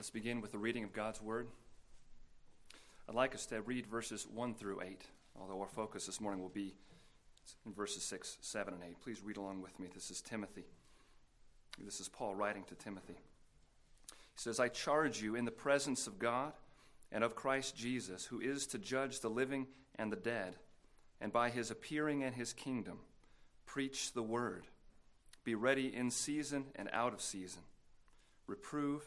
Let's begin with the reading of God's Word. I'd like us to read verses 1 through 8, although our focus this morning will be in verses 6, 7, and 8. Please read along with me. This is Timothy. This is Paul writing to Timothy. He says, I charge you in the presence of God and of Christ Jesus, who is to judge the living and the dead, and by his appearing and his kingdom, preach the word. Be ready in season and out of season. Reprove,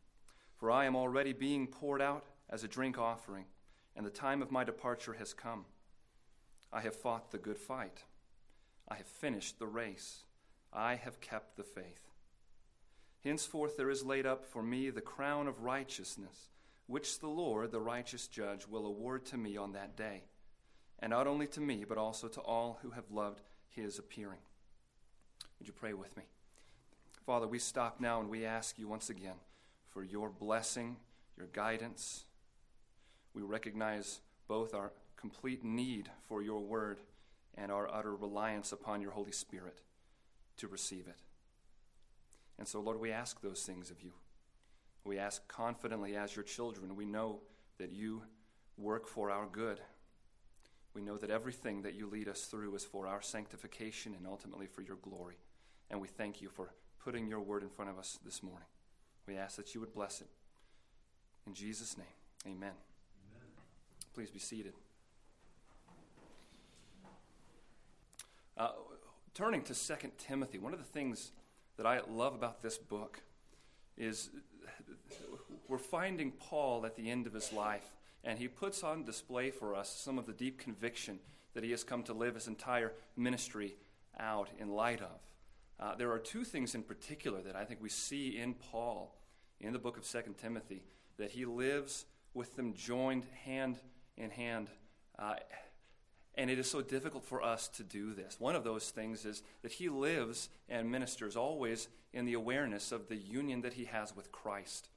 For I am already being poured out as a drink offering, and the time of my departure has come. I have fought the good fight. I have finished the race. I have kept the faith. Henceforth there is laid up for me the crown of righteousness, which the Lord, the righteous judge, will award to me on that day, and not only to me, but also to all who have loved his appearing. Would you pray with me? Father, we stop now and we ask you once again for your blessing, your guidance. We recognize both our complete need for your word and our utter reliance upon your Holy Spirit to receive it. And so, Lord, we ask those things of you. We ask confidently as your children. We know that you work for our good. We know that everything that you lead us through is for our sanctification and ultimately for your glory. And we thank you for putting your word in front of us this morning. We ask that you would bless it. In Jesus' name, amen. amen. Please be seated. Uh, turning to 2 Timothy, one of the things that I love about this book is we're finding Paul at the end of his life, and he puts on display for us some of the deep conviction that he has come to live his entire ministry out in light of. Uh, there are two things in particular that I think we see in Paul in the book of 2 Timothy that he lives with them joined hand in hand. Uh, and it is so difficult for us to do this. One of those things is that he lives and ministers always in the awareness of the union that he has with Christ.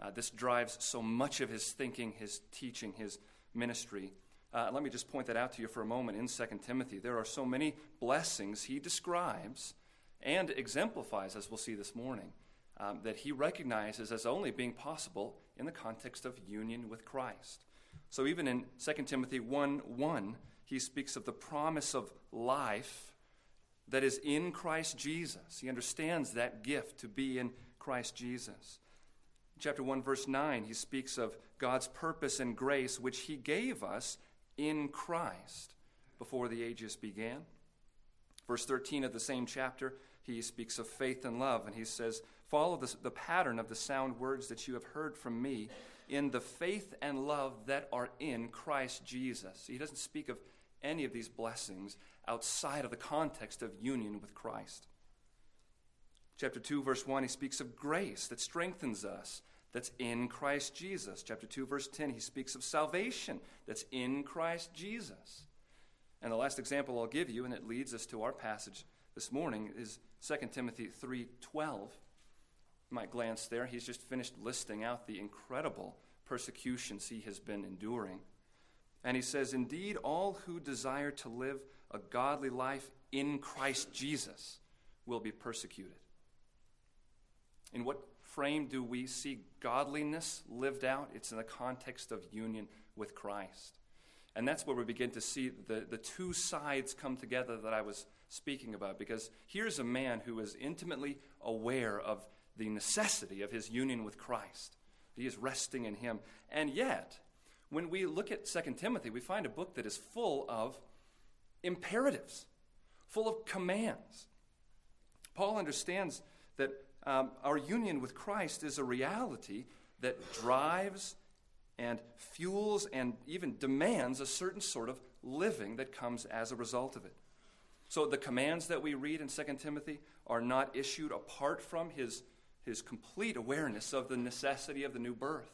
Uh, this drives so much of his thinking, his teaching, his ministry. Uh, let me just point that out to you for a moment in 2 Timothy. There are so many blessings he describes and exemplifies, as we'll see this morning, um, that he recognizes as only being possible in the context of union with Christ. So even in 2 Timothy 1 1, he speaks of the promise of life that is in Christ Jesus. He understands that gift to be in Christ Jesus. Chapter 1, verse 9, he speaks of God's purpose and grace, which he gave us in Christ before the ages began. Verse 13 of the same chapter, he speaks of faith and love, and he says, Follow the, the pattern of the sound words that you have heard from me in the faith and love that are in Christ Jesus. He doesn't speak of any of these blessings outside of the context of union with Christ. Chapter 2, verse 1, he speaks of grace that strengthens us, that's in Christ Jesus. Chapter 2, verse 10, he speaks of salvation that's in Christ Jesus. And the last example I'll give you, and it leads us to our passage this morning, is 2 Timothy 3:12 might glance there. He's just finished listing out the incredible persecutions he has been enduring. And he says, Indeed, all who desire to live a godly life in Christ Jesus will be persecuted. In what frame do we see godliness lived out? It's in the context of union with Christ. And that's where we begin to see the, the two sides come together that I was speaking about. Because here's a man who is intimately aware of the necessity of his union with Christ. He is resting in him. And yet, when we look at 2 Timothy, we find a book that is full of imperatives, full of commands. Paul understands that um, our union with Christ is a reality that drives and fuels and even demands a certain sort of living that comes as a result of it. So the commands that we read in 2 Timothy are not issued apart from his his complete awareness of the necessity of the new birth.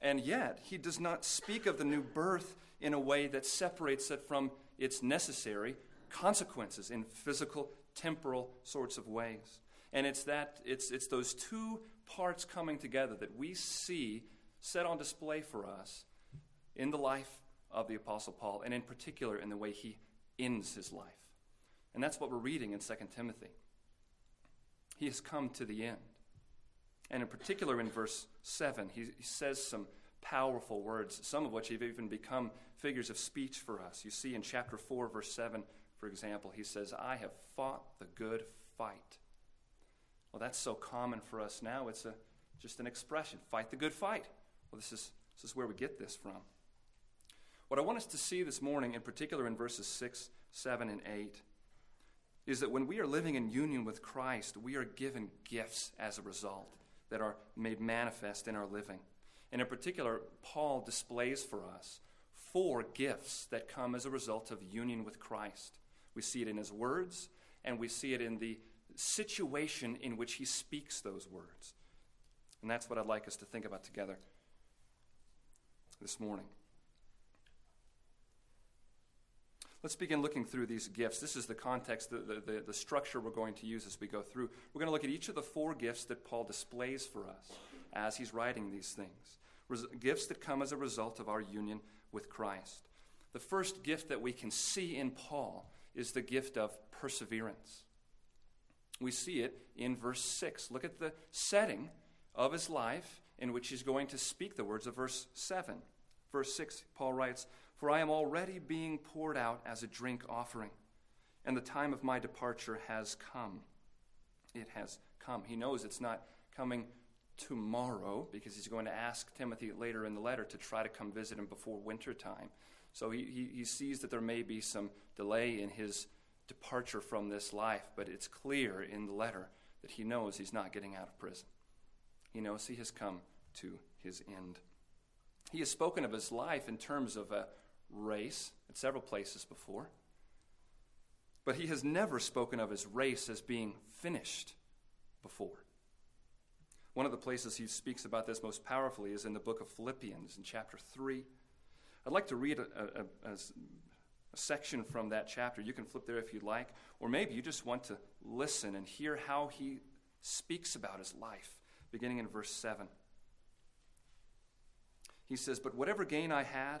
And yet, he does not speak of the new birth in a way that separates it from its necessary consequences in physical, temporal sorts of ways. And it's that it's, it's those two parts coming together that we see set on display for us in the life of the Apostle Paul, and in particular in the way he ends his life. And that's what we're reading in 2 Timothy. He has come to the end. And in particular, in verse 7, he, says some powerful words, some of which have even become figures of speech for us. You see in chapter 4, verse 7, for example, he says, I have fought the good fight. Well, that's so common for us now. It's a, just an expression fight the good fight. Well, this is, this is where we get this from. What I want us to see this morning, in particular in verses 6, 7, and 8, is that when we are living in union with Christ, we are given gifts as a result that are made manifest in our living. And in particular, Paul displays for us four gifts that come as a result of union with Christ. We see it in his words, and we see it in the situation in which he speaks those words. And that's what I'd like us to think about together this morning. Let's begin looking through these gifts. This is the context, the, the, the, structure we're going to use as we go through. We're going to look at each of the four gifts that Paul displays for us as he's writing these things. Res- gifts that come as a result of our union with Christ. The first gift that we can see in Paul is the gift of perseverance. We see it in verse 6. Look at the setting of his life in which he's going to speak the words of verse 7. Verse 6, Paul writes, For I am already being poured out as a drink offering, and the time of my departure has come. It has come. He knows it's not coming tomorrow because he's going to ask Timothy later in the letter to try to come visit him before winter time. So he, he, he sees that there may be some delay in his departure from this life, but it's clear in the letter that he knows he's not getting out of prison. He knows he has come to his end. He has spoken of his life in terms of a race at several places before, but he has never spoken of his race as being finished before. One of the places he speaks about this most powerfully is in the book of Philippians in chapter 3. I'd like to read a, a, a, a section from that chapter. You can flip there if you'd like, or maybe you just want to listen and hear how he speaks about his life, beginning in verse 7. He says, But whatever gain I had,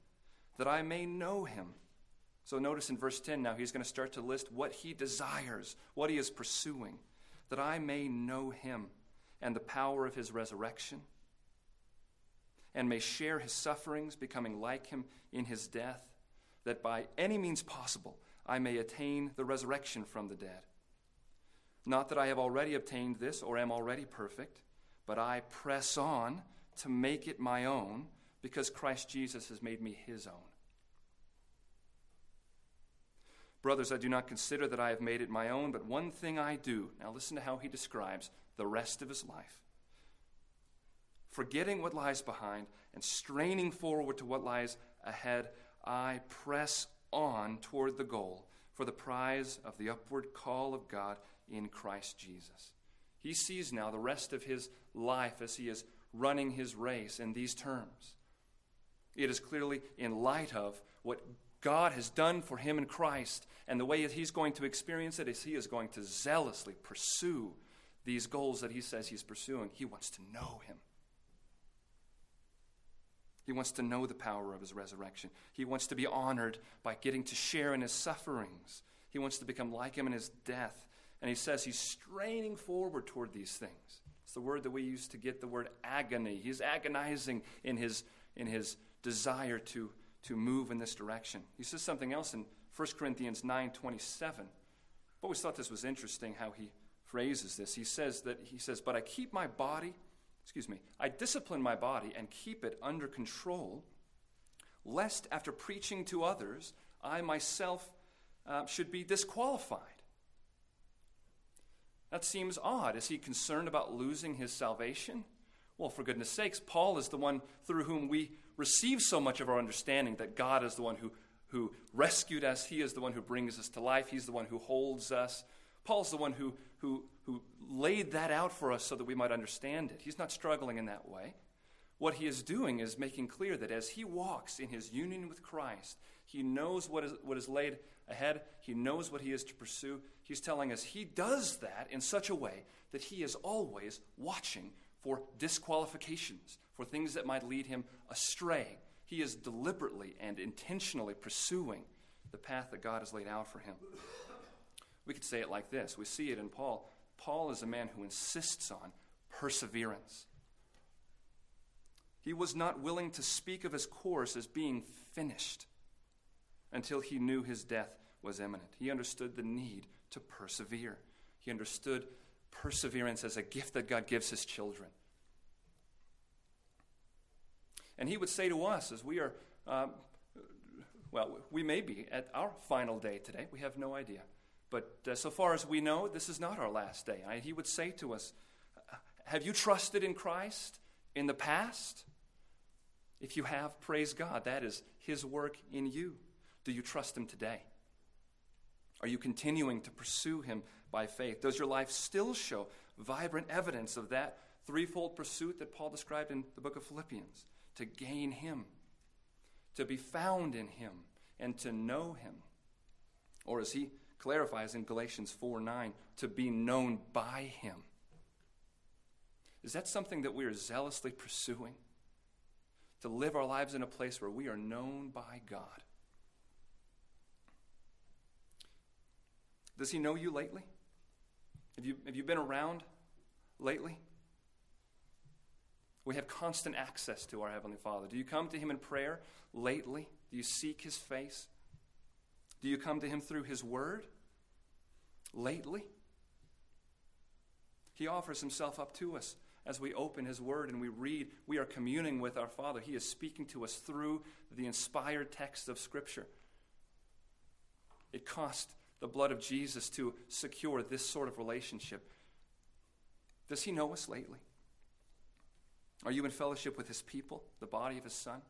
that I may know him. So notice in verse 10 now, he's going to start to list what he desires, what he is pursuing, that I may know him and the power of his resurrection, and may share his sufferings, becoming like him in his death, that by any means possible I may attain the resurrection from the dead. Not that I have already obtained this or am already perfect, but I press on to make it my own because Christ Jesus has made me his own. Brothers, I do not consider that I have made it my own, but one thing I do. Now listen to how he describes the rest of his life. Forgetting what lies behind and straining forward to what lies ahead, I press on toward the goal for the prize of the upward call of God in Christ Jesus. He sees now the rest of his life as he is running his race in these terms. It is clearly in light of what God has done for him in Christ, and the way he's going to experience it is he is going to zealously pursue these goals that he says he's pursuing. He wants to know him. He wants to know the power of his resurrection. He wants to be honored by getting to share in his sufferings. He wants to become like him in his death. And he says he's straining forward toward these things. It's the word that we use to get the word agony. He's agonizing in his, in his desire to, to move in this direction. He says something else in 1 Corinthians 9 27. I always thought this was interesting how he phrases this. He says that he says, "But I keep my body, excuse me, I discipline my body and keep it under control, lest after preaching to others, I myself uh, should be disqualified." That seems odd. Is he concerned about losing his salvation? Well, for goodness sakes, Paul is the one through whom we receive so much of our understanding that God is the one who, who rescued us. He is the one who brings us to life. He's the one who holds us. Paul's the one who, who, who laid that out for us so that we might understand it. He's not struggling in that way. What he is doing is making clear that as he walks in his union with Christ, he knows what is, what is laid ahead, he knows what he is to pursue. He's telling us he does that in such a way that he is always watching for disqualifications, for things that might lead him astray. He is deliberately and intentionally pursuing the path that God has laid out for him. We could say it like this we see it in Paul. Paul is a man who insists on perseverance. He was not willing to speak of his course as being finished until he knew his death was imminent. He understood the need to persevere. He understood perseverance as a gift that God gives his children. And he would say to us, as we are, um, well, we may be at our final day today, we have no idea. But uh, so far as we know, this is not our last day. I, he would say to us, Have you trusted in Christ in the past? If you have, praise God. That is his work in you. Do you trust him today? Are you continuing to pursue him by faith? Does your life still show vibrant evidence of that threefold pursuit that Paul described in the book of Philippians? To gain him, to be found in him, and to know him. Or as he clarifies in Galatians 4 9, to be known by him. Is that something that we are zealously pursuing? To live our lives in a place where we are known by God. Does he know you lately? Have you, have you been around lately? We have constant access to our Heavenly Father. Do you come to Him in prayer lately? Do you seek His face? Do you come to Him through His Word lately? He offers Himself up to us as we open His Word and we read. We are communing with our Father. He is speaking to us through the inspired text of Scripture. It cost the blood of Jesus to secure this sort of relationship. Does he know us lately? Are you in fellowship with his people, the body of his son?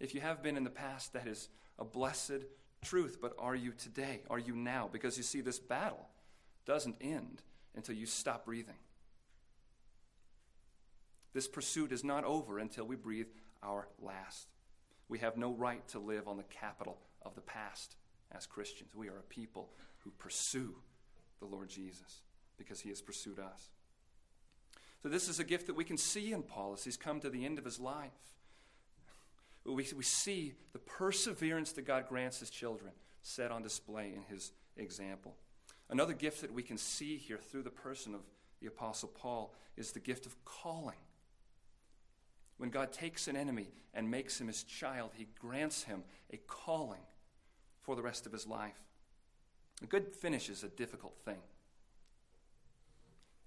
If you have been in the past, that is a blessed truth, but are you today? Are you now? Because you see, this battle doesn't end until you stop breathing. This pursuit is not over until we breathe our last. We have no right to live on the capital of the past as Christians. We are a people who pursue the Lord Jesus because he has pursued us. So, this is a gift that we can see in Paul as he's come to the end of his life. We, we see the perseverance that God grants his children set on display in his example. Another gift that we can see here through the person of the Apostle Paul is the gift of calling. When God takes an enemy and makes him his child, he grants him a calling for the rest of his life. A good finish is a difficult thing.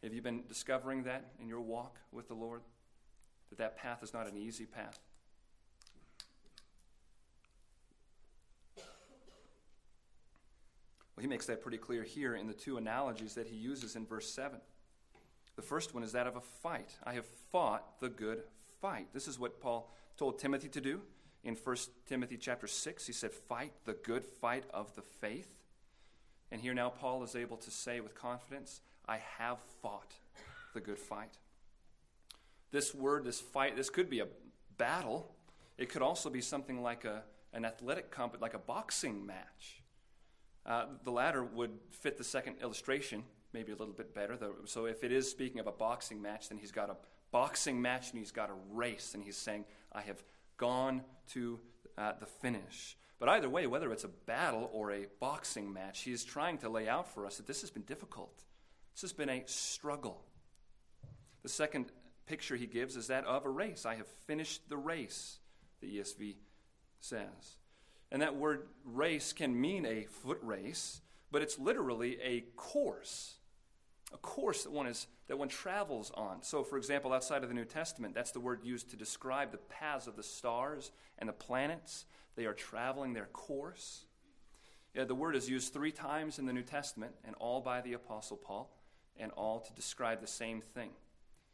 Have you been discovering that in your walk with the Lord? That that path is not an easy path. Well, he makes that pretty clear here in the two analogies that he uses in verse 7. The first one is that of a fight. I have fought the good fight. This is what Paul told Timothy to do in 1 Timothy chapter 6, he said, Fight the good fight of the faith. And here now Paul is able to say with confidence, I have fought the good fight. This word, this fight, this could be a battle. It could also be something like a, an athletic comp, like a boxing match. Uh, the latter would fit the second illustration maybe a little bit better. So if it is speaking of a boxing match, then he's got a boxing match and he's got a race, and he's saying, I have gone to uh, the finish. But either way, whether it's a battle or a boxing match, he is trying to lay out for us that this has been difficult. This has been a struggle. The second picture he gives is that of a race. I have finished the race, the ESV says. And that word race can mean a foot race, but it's literally a course, a course that one is that one travels on. So, for example, outside of the New Testament, that's the word used to describe the paths of the stars and the planets. They are traveling their course. Yeah, the word is used three times in the New Testament, and all by the Apostle Paul, and all to describe the same thing.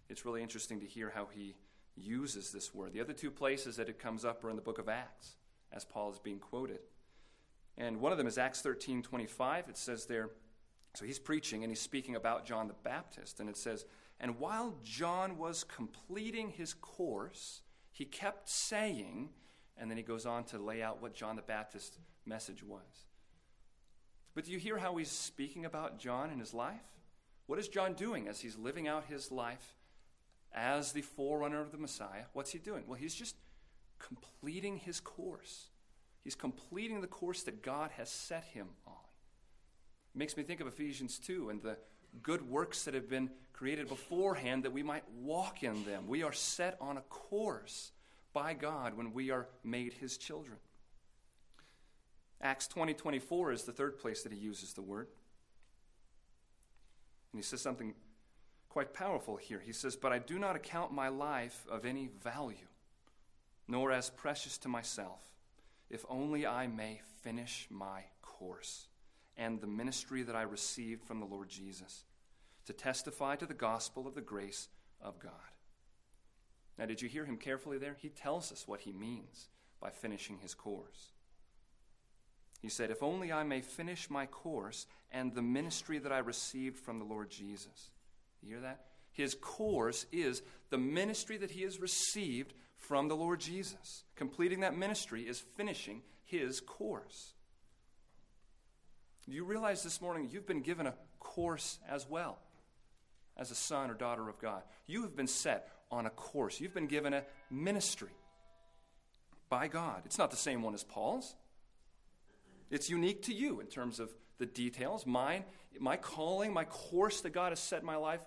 It's really interesting to hear how he uses this word. The other two places that it comes up are in the book of Acts, as Paul is being quoted. And one of them is Acts 13 25. It says there, so he's preaching and he's speaking about John the Baptist. And it says, And while John was completing his course, he kept saying, and then he goes on to lay out what John the Baptist's message was. But do you hear how he's speaking about John in his life? What is John doing as he's living out his life as the forerunner of the Messiah? What's he doing? Well, he's just completing his course. He's completing the course that God has set him on. It makes me think of Ephesians 2 and the good works that have been created beforehand that we might walk in them. We are set on a course by God when we are made his children. Acts 20 24 is the third place that he uses the word. And he says something quite powerful here. He says, But I do not account my life of any value, nor as precious to myself, if only I may finish my course and the ministry that I received from the Lord Jesus, to testify to the gospel of the grace of God. Now, did you hear him carefully there? He tells us what he means by finishing his course. He said, If only I may finish my course and the ministry that I received from the Lord Jesus. You hear that? His course is the ministry that he has received from the Lord Jesus. Completing that ministry is finishing his course. Do you realize this morning you've been given a course as well as a son or daughter of God. You have been set on a course, you've been given a ministry by God. It's not the same one as Paul's. It's unique to you in terms of the details. Mine, my calling, my course that God has set my life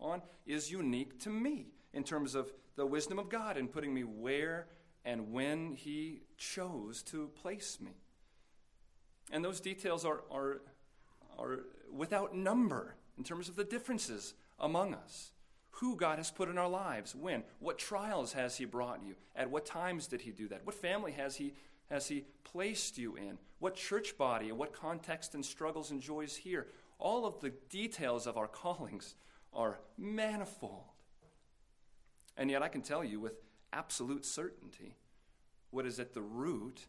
on is unique to me in terms of the wisdom of God in putting me where and when He chose to place me. And those details are, are, are without number in terms of the differences among us. Who God has put in our lives, when, what trials has He brought you, at what times did He do that, what family has He, has he placed you in, what church body, and what context and struggles and joys here. All of the details of our callings are manifold. And yet, I can tell you with absolute certainty what is at the root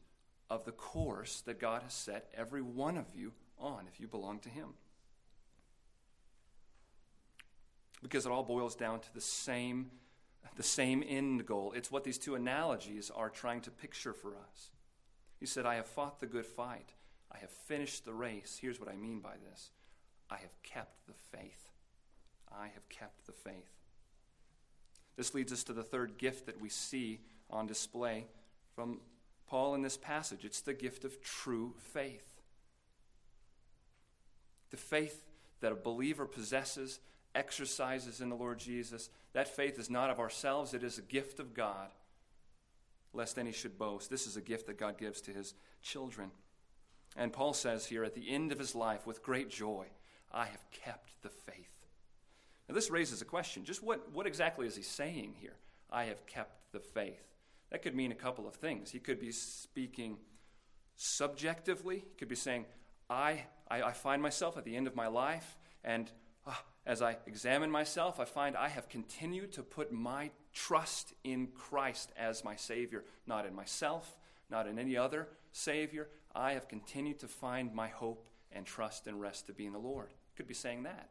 of the course that God has set every one of you on if you belong to Him. Because it all boils down to the same, the same end goal. It's what these two analogies are trying to picture for us. He said, I have fought the good fight. I have finished the race. Here's what I mean by this I have kept the faith. I have kept the faith. This leads us to the third gift that we see on display from Paul in this passage. It's the gift of true faith. The faith that a believer possesses, exercises in the Lord Jesus, that faith is not of ourselves, it is a gift of God, lest any should boast. This is a gift that God gives to his children. And Paul says here at the end of his life, with great joy, I have kept the faith. Now, this raises a question. Just what, what exactly is he saying here? I have kept the faith. That could mean a couple of things. He could be speaking subjectively, he could be saying, I, I, I find myself at the end of my life, and uh, as I examine myself, I find I have continued to put my trust in Christ as my Savior, not in myself, not in any other Savior. I have continued to find my hope and trust and rest to be in the Lord. Could be saying that.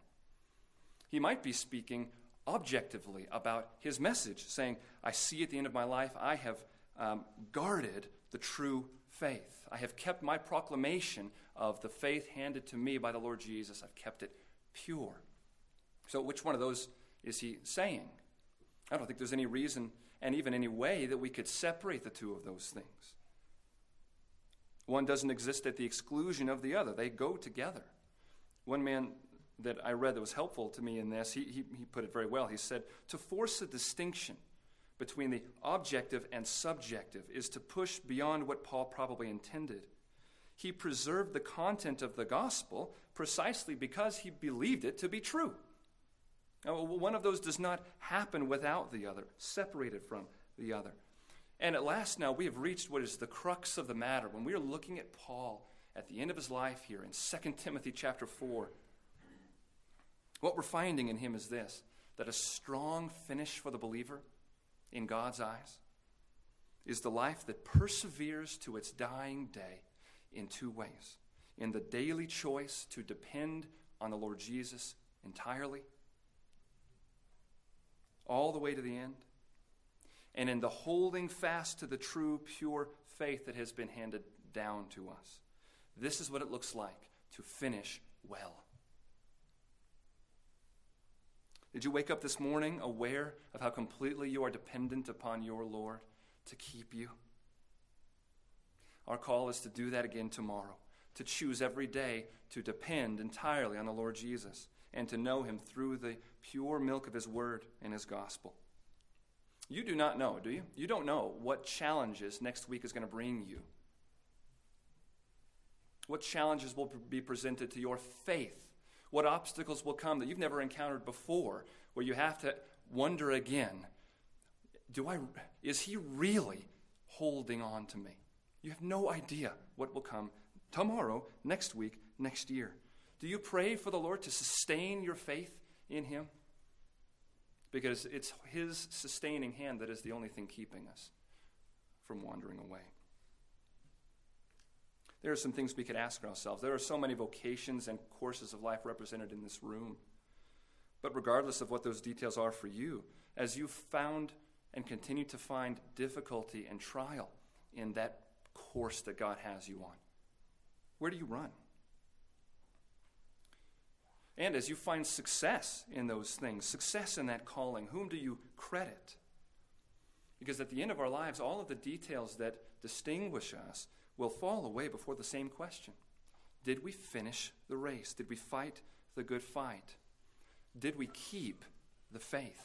He might be speaking objectively about his message, saying, I see at the end of my life, I have um, guarded the true faith. I have kept my proclamation of the faith handed to me by the Lord Jesus. I've kept it pure. So, which one of those is he saying? I don't think there's any reason and even any way that we could separate the two of those things. One doesn't exist at the exclusion of the other, they go together. One man that I read that was helpful to me in this, he, he, he put it very well. He said, To force a distinction between the objective and subjective is to push beyond what Paul probably intended. He preserved the content of the gospel precisely because he believed it to be true. One of those does not happen without the other, separated from the other. And at last, now we have reached what is the crux of the matter. When we are looking at Paul at the end of his life here in 2 Timothy chapter 4, what we're finding in him is this that a strong finish for the believer in God's eyes is the life that perseveres to its dying day in two ways in the daily choice to depend on the Lord Jesus entirely, all the way to the end, and in the holding fast to the true, pure faith that has been handed down to us. This is what it looks like to finish well. Did you wake up this morning aware of how completely you are dependent upon your Lord to keep you? Our call is to do that again tomorrow, to choose every day to depend entirely on the Lord Jesus and to know Him through the pure milk of His Word and His gospel. You do not know, do you? You don't know what challenges next week is going to bring you. What challenges will be presented to your faith what obstacles will come that you've never encountered before, where you have to wonder again do I, is he really holding on to me? You have no idea what will come tomorrow, next week, next year. Do you pray for the Lord to sustain your faith in him? Because it's his sustaining hand that is the only thing keeping us from wandering away. There are some things we could ask ourselves. There are so many vocations and courses of life represented in this room. But regardless of what those details are for you, as you've found and continue to find difficulty and trial in that course that God has you on, where do you run? And as you find success in those things, success in that calling, whom do you credit? Because at the end of our lives, all of the details that distinguish us will fall away before the same question Did we finish the race? Did we fight the good fight? Did we keep the faith?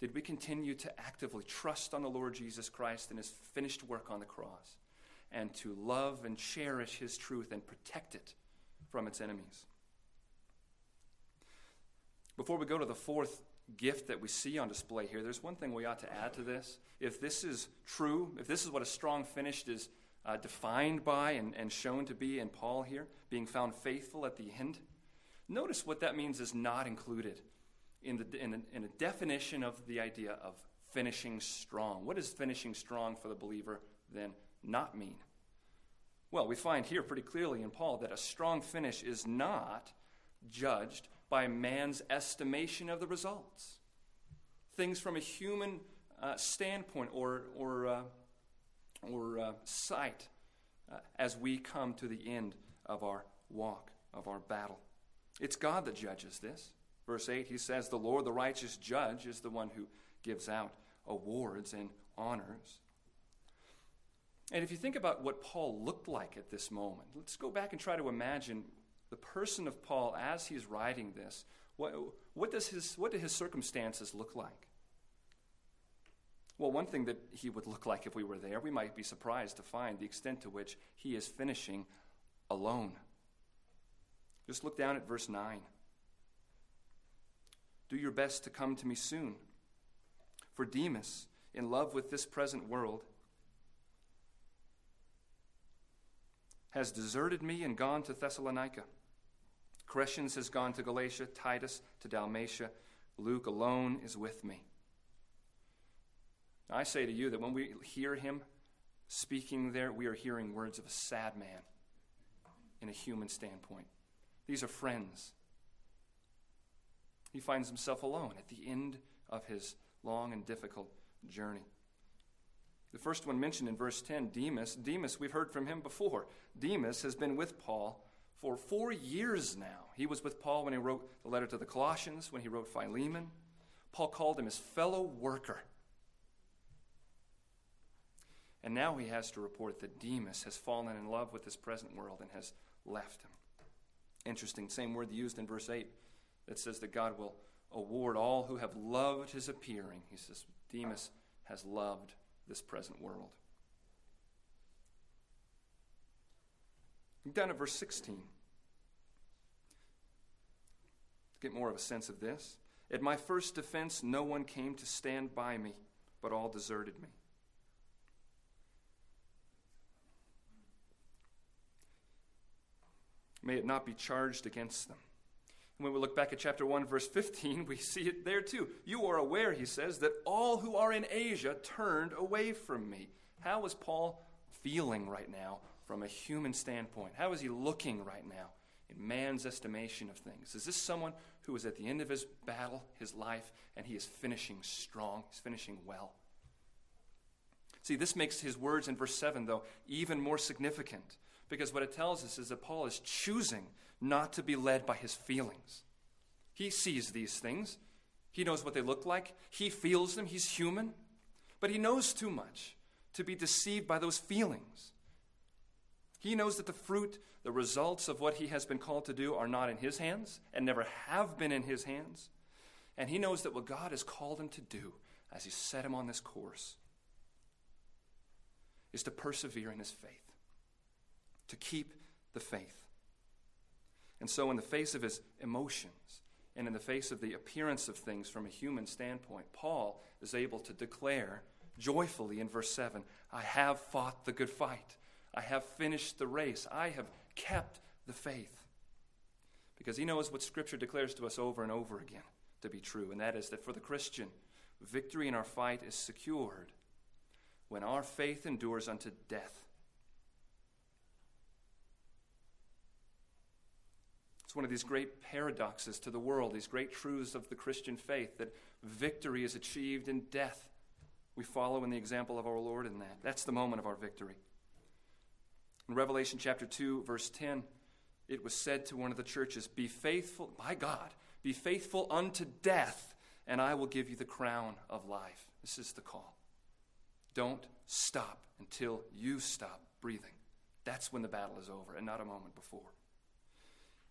Did we continue to actively trust on the Lord Jesus Christ and his finished work on the cross and to love and cherish his truth and protect it from its enemies? Before we go to the fourth gift that we see on display here, there's one thing we ought to add to this. If this is true, if this is what a strong finish is uh, defined by and, and shown to be in Paul here, being found faithful at the end. Notice what that means is not included in, the, in, a, in a definition of the idea of finishing strong. What does finishing strong for the believer then not mean? Well, we find here pretty clearly in Paul that a strong finish is not judged by man's estimation of the results. Things from a human uh, standpoint or, or uh, or uh, sight uh, as we come to the end of our walk, of our battle. It's God that judges this. Verse 8, he says, The Lord, the righteous judge, is the one who gives out awards and honors. And if you think about what Paul looked like at this moment, let's go back and try to imagine the person of Paul as he's writing this. What, what, does his, what do his circumstances look like? Well, one thing that he would look like if we were there, we might be surprised to find the extent to which he is finishing alone. Just look down at verse 9. Do your best to come to me soon. For Demas, in love with this present world, has deserted me and gone to Thessalonica. Crescens has gone to Galatia, Titus to Dalmatia. Luke alone is with me. I say to you that when we hear him speaking there, we are hearing words of a sad man in a human standpoint. These are friends. He finds himself alone at the end of his long and difficult journey. The first one mentioned in verse 10, Demas. Demas, we've heard from him before. Demas has been with Paul for four years now. He was with Paul when he wrote the letter to the Colossians, when he wrote Philemon. Paul called him his fellow worker. And now he has to report that Demas has fallen in love with this present world and has left him. Interesting, same word used in verse 8 that says that God will award all who have loved his appearing. He says, Demas has loved this present world. Down at verse 16. Get more of a sense of this. At my first defense, no one came to stand by me, but all deserted me. May it not be charged against them. And when we look back at chapter 1, verse 15, we see it there too. You are aware, he says, that all who are in Asia turned away from me. How is Paul feeling right now from a human standpoint? How is he looking right now in man's estimation of things? Is this someone who is at the end of his battle, his life, and he is finishing strong? He's finishing well. See, this makes his words in verse 7, though, even more significant because what it tells us is that Paul is choosing not to be led by his feelings. He sees these things, he knows what they look like, he feels them, he's human, but he knows too much to be deceived by those feelings. He knows that the fruit, the results of what he has been called to do are not in his hands and never have been in his hands. And he knows that what God has called him to do as he set him on this course is to persevere in his faith, to keep the faith. And so, in the face of his emotions and in the face of the appearance of things from a human standpoint, Paul is able to declare joyfully in verse 7 I have fought the good fight. I have finished the race. I have kept the faith. Because he knows what Scripture declares to us over and over again to be true, and that is that for the Christian, victory in our fight is secured when our faith endures unto death. It's one of these great paradoxes to the world, these great truths of the Christian faith that victory is achieved in death. We follow in the example of our Lord in that. That's the moment of our victory. In Revelation chapter 2, verse 10, it was said to one of the churches, Be faithful, by God, be faithful unto death, and I will give you the crown of life. This is the call. Don't stop until you stop breathing. That's when the battle is over, and not a moment before.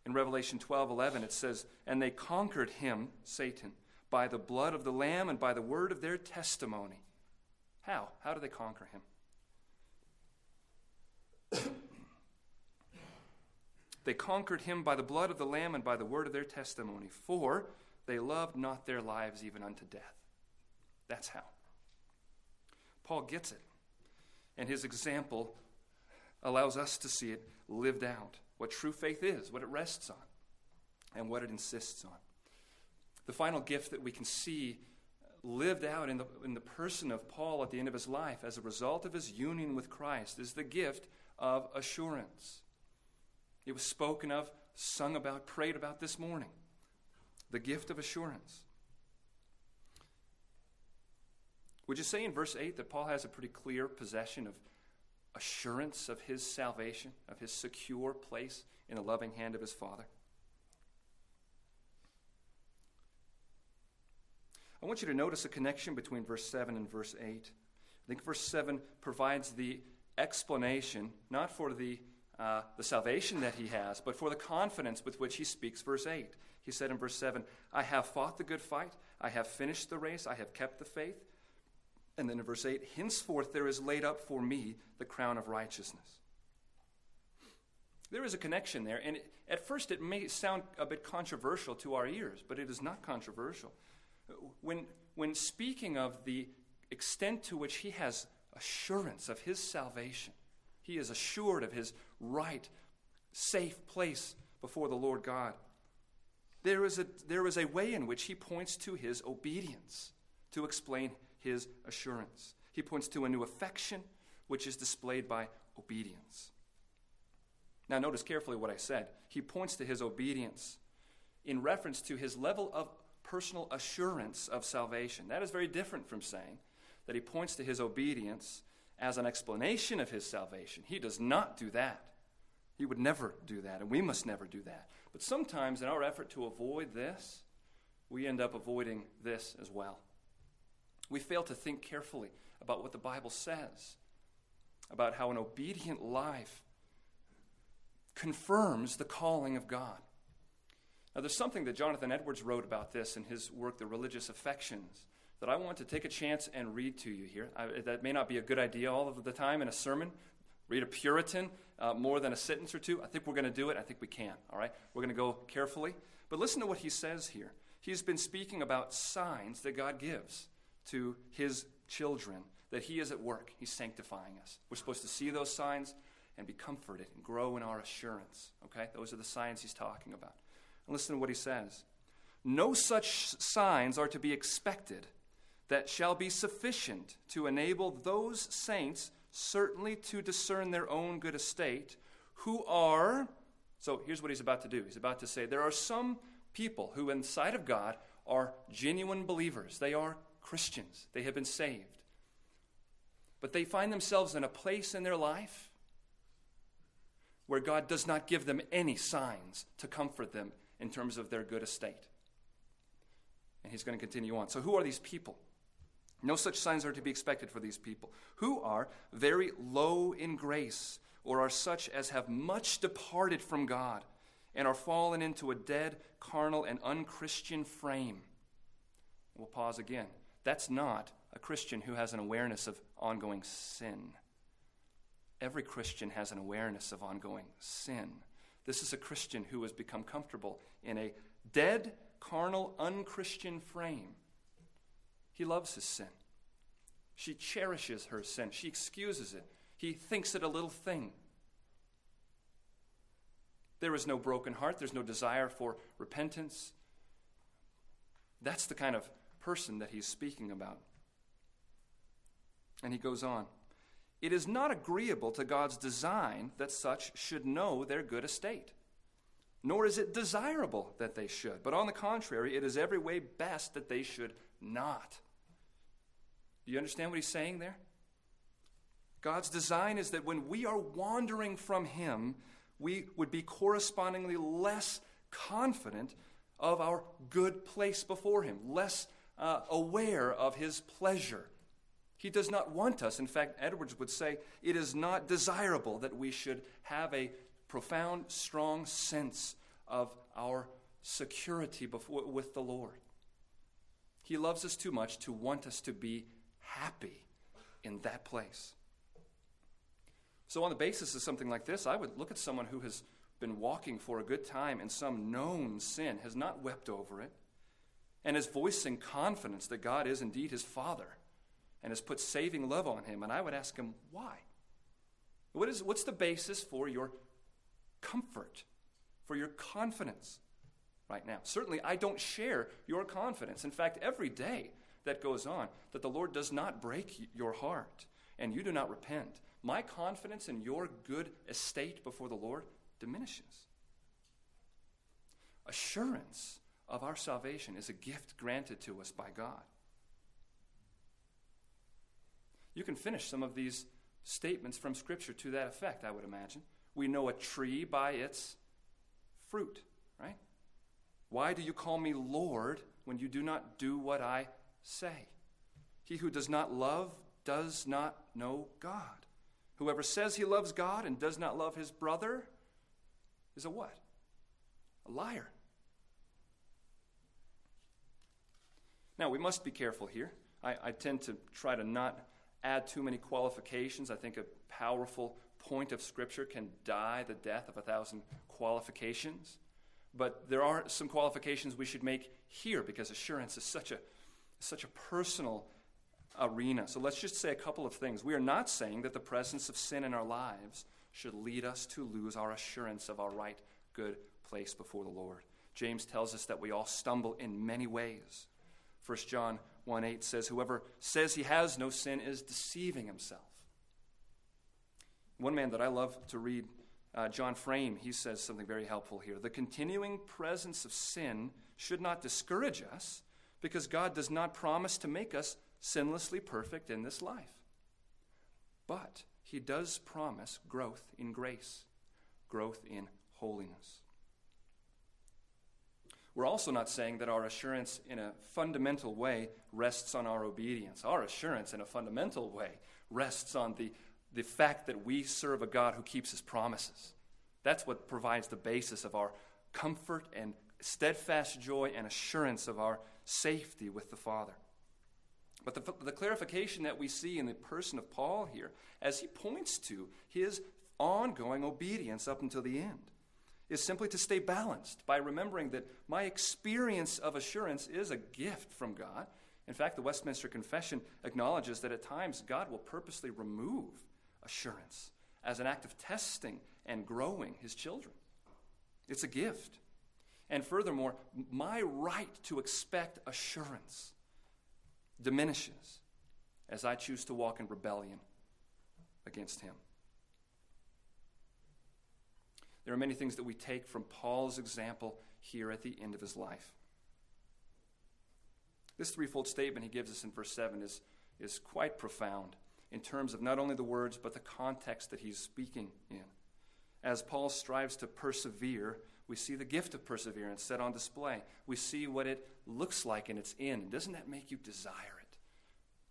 In Revelation 12 11, it says, And they conquered him, Satan, by the blood of the Lamb and by the word of their testimony. How? How do they conquer him? They conquered him by the blood of the Lamb and by the word of their testimony, for they loved not their lives even unto death. That's how. Paul gets it. And his example allows us to see it lived out what true faith is, what it rests on, and what it insists on. The final gift that we can see lived out in the, in the person of Paul at the end of his life as a result of his union with Christ is the gift of assurance. It was spoken of, sung about, prayed about this morning. The gift of assurance. Would you say in verse 8 that Paul has a pretty clear possession of assurance of his salvation, of his secure place in the loving hand of his Father? I want you to notice a connection between verse 7 and verse 8. I think verse 7 provides the explanation, not for the, uh, the salvation that he has, but for the confidence with which he speaks verse 8. He said in verse 7, I have fought the good fight, I have finished the race, I have kept the faith. And then in verse 8, henceforth there is laid up for me the crown of righteousness. There is a connection there, and it, at first it may sound a bit controversial to our ears, but it is not controversial. When, when speaking of the extent to which he has assurance of his salvation, he is assured of his right, safe place before the Lord God. There is, a, there is a way in which he points to his obedience to explain his assurance. He points to a new affection which is displayed by obedience. Now, notice carefully what I said. He points to his obedience in reference to his level of personal assurance of salvation. That is very different from saying that he points to his obedience as an explanation of his salvation. He does not do that. He would never do that, and we must never do that. But sometimes, in our effort to avoid this, we end up avoiding this as well. We fail to think carefully about what the Bible says about how an obedient life confirms the calling of God. Now, there's something that Jonathan Edwards wrote about this in his work, The Religious Affections, that I want to take a chance and read to you here. I, that may not be a good idea all of the time in a sermon. read a Puritan uh, more than a sentence or two. I think we're going to do it. I think we can. All right? We're going to go carefully. But listen to what he says here. He's been speaking about signs that God gives to his children, that he is at work. He's sanctifying us. We're supposed to see those signs and be comforted and grow in our assurance. Okay? Those are the signs he's talking about. And listen to what he says. No such signs are to be expected that shall be sufficient to enable those saints certainly to discern their own good estate, who are. So here's what he's about to do. He's about to say there are some people who, in sight of God, are genuine believers. They are Christians, they have been saved. But they find themselves in a place in their life where God does not give them any signs to comfort them in terms of their good estate. And he's going to continue on. So, who are these people? No such signs are to be expected for these people, who are very low in grace, or are such as have much departed from God, and are fallen into a dead, carnal, and unchristian frame. We'll pause again. That's not a Christian who has an awareness of ongoing sin. Every Christian has an awareness of ongoing sin. This is a Christian who has become comfortable in a dead, carnal, unchristian frame. He loves his sin. She cherishes her sin. She excuses it. He thinks it a little thing. There is no broken heart. There's no desire for repentance. That's the kind of person that he's speaking about. And he goes on It is not agreeable to God's design that such should know their good estate, nor is it desirable that they should. But on the contrary, it is every way best that they should not. Do you understand what he's saying there? God's design is that when we are wandering from Him, we would be correspondingly less confident of our good place before Him, less uh, aware of His pleasure. He does not want us. In fact, Edwards would say it is not desirable that we should have a profound, strong sense of our security before, with the Lord. He loves us too much to want us to be happy in that place. So, on the basis of something like this, I would look at someone who has been walking for a good time in some known sin, has not wept over it, and is voicing confidence that God is indeed his Father and has put saving love on him. And I would ask him, why? What is, what's the basis for your comfort, for your confidence right now? Certainly, I don't share your confidence. In fact, every day that goes on, that the Lord does not break your heart and you do not repent, my confidence in your good estate before the Lord diminishes. Assurance of our salvation is a gift granted to us by God. You can finish some of these statements from Scripture to that effect, I would imagine. We know a tree by its fruit, right? Why do you call me Lord when you do not do what I say. He who does not love does not know God. Whoever says he loves God and does not love his brother is a what? A liar. Now, we must be careful here. I, I, tend to try to not add too many qualifications. I think a powerful point of Scripture can die the death of a thousand qualifications. But there are some qualifications we should make here because assurance is such a such a personal arena. So let's just say a couple of things. We are not saying that the presence of sin in our lives should lead us to lose our assurance of our right, good place before the Lord. James tells us that we all stumble in many ways. 1 John 1 8 says, Whoever says he has no sin is deceiving himself. One man that I love to read, uh, John Frame, he says something very helpful here. The continuing presence of sin should not discourage us because God does not promise to make us sinlessly perfect in this life. But He does promise growth in grace, growth in holiness. We're also not saying that our assurance in a fundamental way rests on our obedience. Our assurance in a fundamental way rests on the, the fact that we serve a God who keeps his promises. That's what provides the basis of our comfort and steadfast joy and assurance of our safety with the Father. But the, the clarification that we see in the person of Paul here, as he points to his ongoing obedience up until the end, is simply to stay balanced by remembering that my experience of assurance is a gift from God. In fact, the Westminster Confession acknowledges that at times God will purposely remove assurance as an act of testing and growing his children. It's a gift. And furthermore, my right to expect assurance diminishes as I choose to walk in rebellion against him. There are many things that we take from Paul's example here at the end of his life. This threefold statement he gives us in verse 7 is, is quite profound in terms of not only the words, but the context that he's speaking in. As Paul strives to persevere, we see the gift of perseverance set on display. We see what it looks like in its end. Doesn't that make you desire it?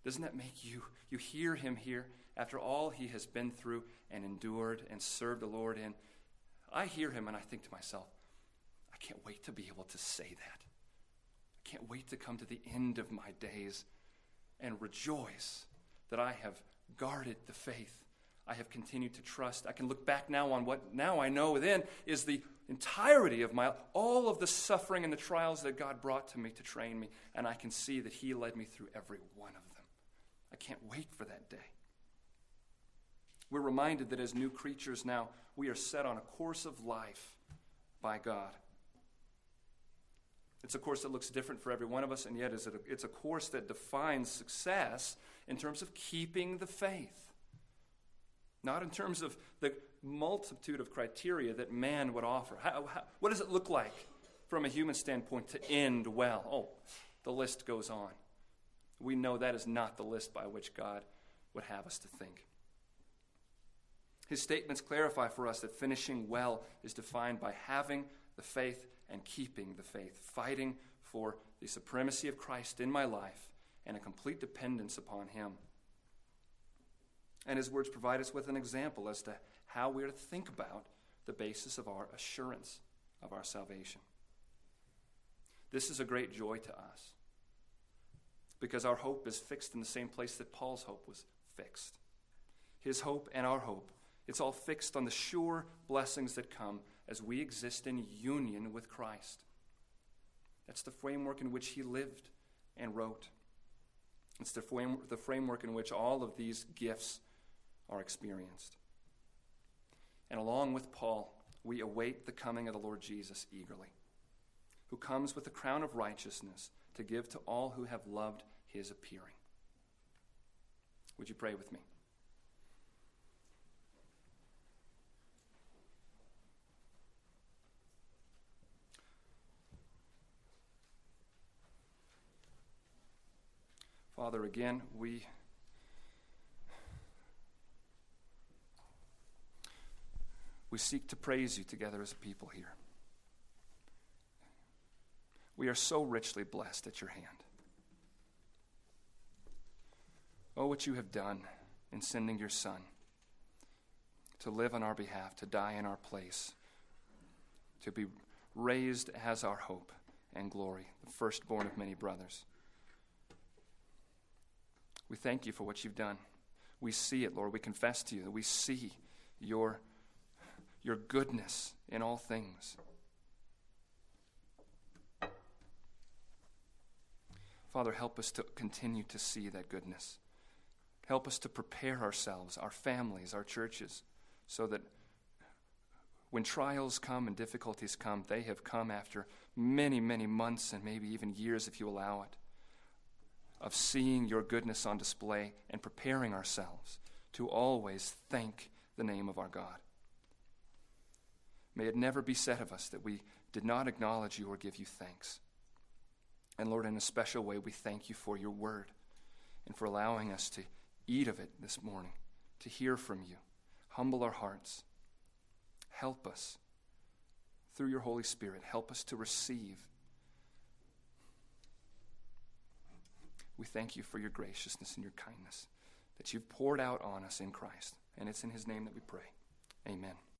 Doesn't that make you, you hear him here after all he has been through and endured and served the Lord in? I hear him and I think to myself, I can't wait to be able to say that. I can't wait to come to the end of my days and rejoice that I have guarded the faith. I have continued to trust. I can look back now on what now I know then is the entirety of my all of the suffering and the trials that God brought to me to train me, and I can see that He led me through every one of them. I can't wait for that day. We're reminded that as new creatures now, we are set on a course of life by God. It's a course that looks different for every one of us, and yet it's a course that defines success in terms of keeping the faith. Not in terms of the multitude of criteria that man would offer. How, how, what does it look like from a human standpoint to end well? Oh, the list goes on. We know that is not the list by which God would have us to think. His statements clarify for us that finishing well is defined by having the faith and keeping the faith, fighting for the supremacy of Christ in my life and a complete dependence upon Him. And His words provide us with an example as to how we are to think about the basis of our assurance of our salvation. This is a great joy to us because our hope is fixed in the same place that Paul's hope was fixed. His hope and our hope it's all fixed on the sure blessings that come as we exist in union with Christ. That's the framework in which he lived and wrote. It's the, the framework in which all of these gifts are experienced. And along with Paul, we await the coming of the Lord Jesus eagerly, who comes with the crown of righteousness to give to all who have loved his appearing. Would you pray with me? Father, again, we we seek to praise you together as a people here. We are so richly blessed at your hand. Oh, what you have done in sending your Son to live on our behalf, to die in our place, to be raised as our hope and glory, the firstborn of many brothers. We thank you for what you've done. We see it, Lord. We confess to you that we see your, your goodness in all things. Father, help us to continue to see that goodness. Help us to prepare ourselves, our families, our churches, so that when trials come and difficulties come, they have come after many, many months and maybe even years if you allow it of seeing your goodness on display and preparing ourselves to always thank the name of our God. May it never be said of us that we did not acknowledge you or give you thanks. And Lord, in a special way, we thank you for your word and for allowing us to eat of it this morning, to hear from you. Humble our hearts. Help us through your Holy Spirit. Help us to receive We thank you for your graciousness and your kindness that you've poured out on us in Christ. And it's in his name that we pray. Amen.